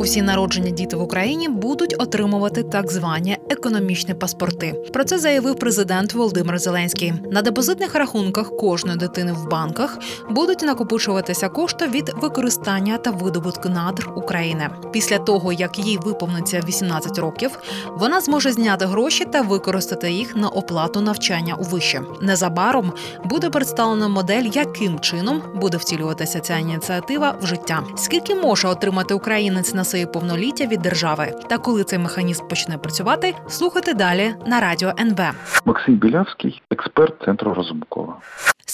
Усі народжені діти в Україні будуть отримувати так звані економічні паспорти. Про це заявив президент Володимир Зеленський. На депозитних рахунках кожної дитини в банках будуть накопичуватися кошти від використання та видобутку надр України. Після того як їй виповниться 18 років, вона зможе зняти гроші та використати їх на оплату навчання у вище. Незабаром буде представлена модель, яким чином буде втілюватися ця ініціатива в життя. Скільки може отримати українець на своє повноліття від держави. Та коли цей механізм почне працювати, слухайте далі на радіо НВ. Максим Білявський, експерт центру Розумкова.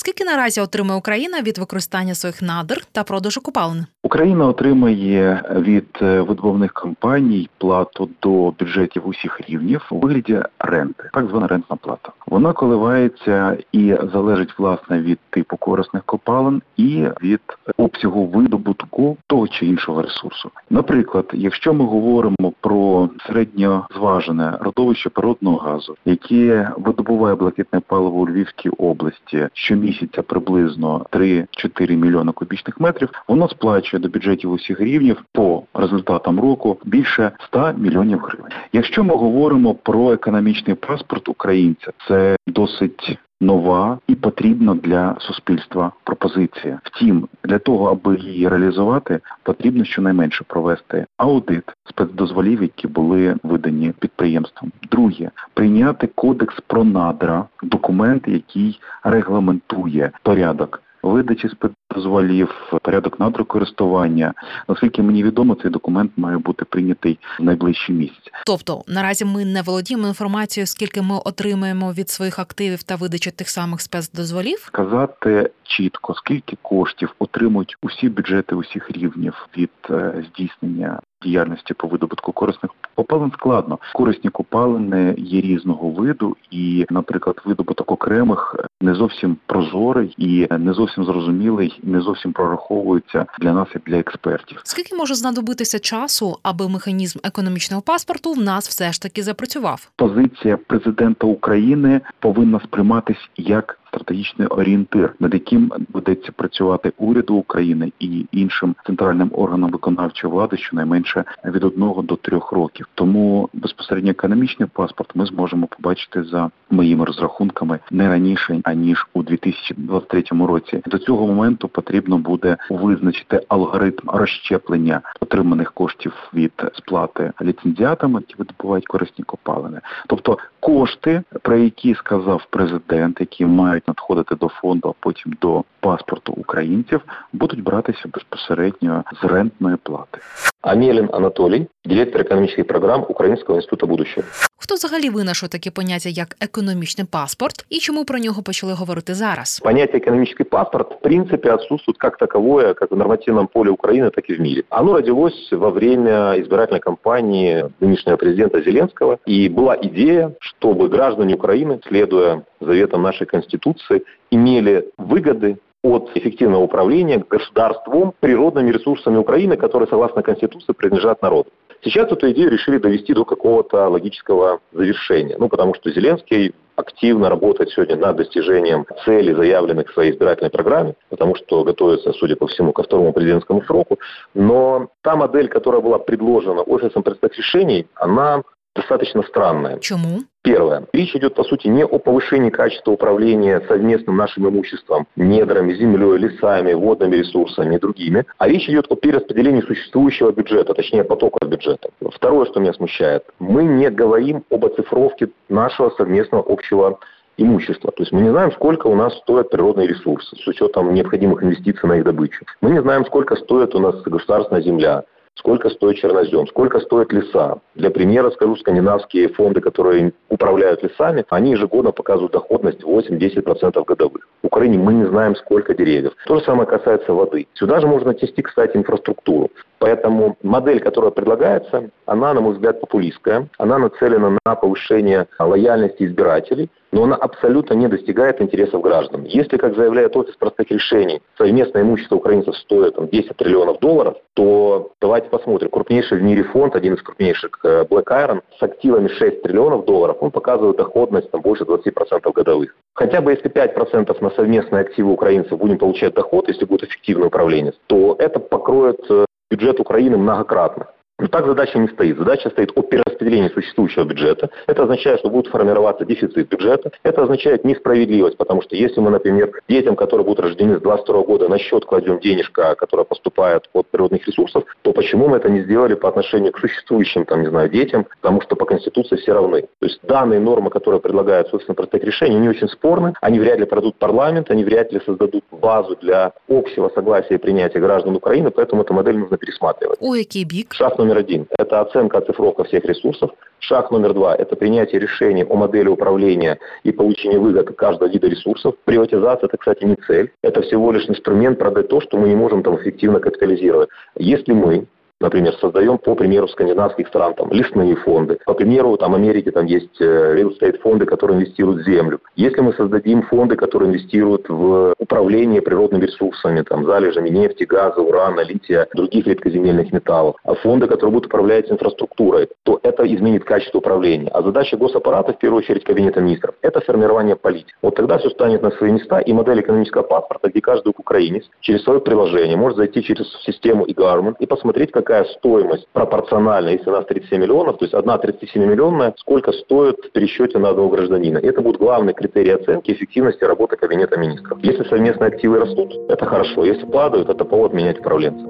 Скільки наразі отримує Україна від використання своїх надр та продажу купалин? Україна отримає від е, видобувних компаній плату до бюджетів усіх рівнів у вигляді ренти, так звана рентна плата. Вона коливається і залежить власне від типу корисних копалин і від обсягу видобутку того чи іншого ресурсу. Наприклад, якщо ми говоримо про середньозважене родовище природного газу, яке видобуває блакитне паливо у Львівській області, щомісяця приблизно 3-4 мільйони кубічних метрів, воно сплачує до бюджетів усіх рівнів по результатам року більше 100 мільйонів гривень. Якщо ми говоримо про економічний паспорт українця, це досить нова і потрібна для суспільства пропозиція. Втім, для того, аби її реалізувати, потрібно щонайменше провести аудит спецдозволів, які були видані підприємством. Друге прийняти кодекс про надра, документ, який регламентує порядок видачі спецдозволів, порядок надрокористування. Наскільки мені відомо, цей документ має бути прийнятий в найближчі місяці. Тобто наразі ми не володіємо інформацією, скільки ми отримаємо від своїх активів та видачі тих самих спецдозволів. Сказати чітко, скільки коштів отримують усі бюджети усіх рівнів від е, здійснення діяльності по видобутку корисних копалин складно. Корисні копалини є різного виду, і, наприклад, видобуток окремих не зовсім прозорий і не зовсім зрозумілий, не зовсім прораховується для нас і для експертів. Скільки може знадобитися часу, аби механізм економічного паспорту в нас все ж таки запрацював? Позиція президента України повинна сприйматись як стратегічний орієнтир, над яким будеться працювати уряду України і іншим центральним органам виконавчої влади, щонайменше від одного до трьох років. Тому безпосередньо економічний паспорт ми зможемо побачити за моїми розрахунками не раніше аніж у 2023 році. До цього моменту потрібно буде визначити алгоритм розщеплення отриманих коштів від сплати ліцензіатами, які видобувають корисні копалини, тобто кошти, про які сказав президент, які мають надходити до фонду, а потім до паспорту українців, будуть братися безпосередньо з рентної плати. Амелін Анатолій, директор економічних програм Українського інституту будущего. Хто взагалі винайшов таке поняття як економічний паспорт і чому про нього почали говорити зараз? Понятие экономический паспорт в принципе отсутствует как таковое, как в нормативном поле Украины, так и в мире. Оно родилось во время избирательной кампании нынешнего президента Зеленского. И была идея, чтобы граждане Украины, следуя заветам нашей Конституции, имели выгоды от эффективного управления государством природными ресурсами Украины, которые, согласно Конституции, принадлежат народу. Сейчас эту идею решили довести до какого-то логического завершения. Ну, потому что Зеленский активно работает сегодня над достижением целей, заявленных в своей избирательной программе, потому что готовится, судя по всему, ко второму президентскому сроку. Но та модель, которая была предложена Офисом представителей решений, она достаточно странная. Чому? Первое. Речь идет, по сути, не о повышении качества управления совместным нашим имуществом, недрами, землей, лесами, водными ресурсами и другими, а речь идет о перераспределении существующего бюджета, точнее потока бюджета. Второе, что меня смущает, мы не говорим об оцифровке нашего совместного общего имущества. То есть мы не знаем, сколько у нас стоят природные ресурсы с учетом необходимых инвестиций на их добычу. Мы не знаем, сколько стоит у нас государственная земля, сколько стоит чернозем, сколько стоят леса. Для примера скажу, скандинавские фонды, которые управляют лесами, они ежегодно показывают доходность 8-10% годовых. В Украине мы не знаем, сколько деревьев. То же самое касается воды. Сюда же можно отнести, кстати, инфраструктуру. Поэтому модель, которая предлагается, она, на мой взгляд, популистская. Она нацелена на повышение лояльности избирателей, но она абсолютно не достигает интересов граждан. Если, как заявляет офис простых решений, совместное имущество украинцев стоит там, 10 триллионов долларов, то давайте посмотрим. Крупнейший в мире фонд, один из крупнейших э, Black Iron, с активами 6 триллионов долларов, он показывает доходность там, больше 20% годовых. Хотя бы если 5% на совместные активы украинцев будем получать доход, если будет эффективный управленец, то это покроет э, бюджет Украины многократно. Но так задача не стоит. Задача стоит о перераспределении существующего бюджета. Это означает, что будет формироваться дефицит бюджета. Это означает несправедливость, потому что если мы, например, детям, которые будут рождены с 22 года, на счет кладем денежка, которая поступает от природных ресурсов, то почему мы это не сделали по отношению к существующим, там, не знаю, детям, потому что по Конституции все равны. То есть данные нормы, которые предлагают, собственно, простых решений, не очень спорны. Они вряд ли пройдут парламент, они вряд ли создадут базу для общего согласия и принятия граждан Украины, поэтому эту модель нужно пересматривать. У який бік? Шаг номер один – это оценка, оцифровка всех ресурсов. Шаг номер два – это принятие решений о модели управления и получения выгод каждого вида ресурсов. Приватизация – это, кстати, не цель. Это всего лишь инструмент продать то, что мы не можем там эффективно капитализировать. Если мы Например, создаем, по примеру, скандинавских стран, там, лесные фонды. По примеру, там, Америки там есть э, real estate фонды, которые инвестируют в землю. Если мы создадим фонды, которые инвестируют в управление природными ресурсами, там, залежами нефти, газа, урана, лития, других редкоземельных металлов, а фонды, которые будут управлять инфраструктурой, то это изменит качество управления. А задача госаппарата, в первую очередь Кабинета министров, это формирование политики. Вот тогда все станет на свои места, и модель экономического паспорта, где каждый украинец через свое приложение может зайти через систему e-government и посмотреть, как какая стоимость пропорциональна, если у нас 37 миллионов, то есть одна 37-миллионная, сколько стоит в пересчете на одного гражданина. Это будет главный критерий оценки эффективности работы Кабинета министров. Если совместные активы растут, это хорошо. Если падают, это повод менять управленца.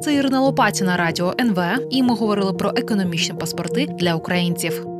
Це Ірина Лопатіна, радіо НВ. І ми говорили про економічні паспорти для українців.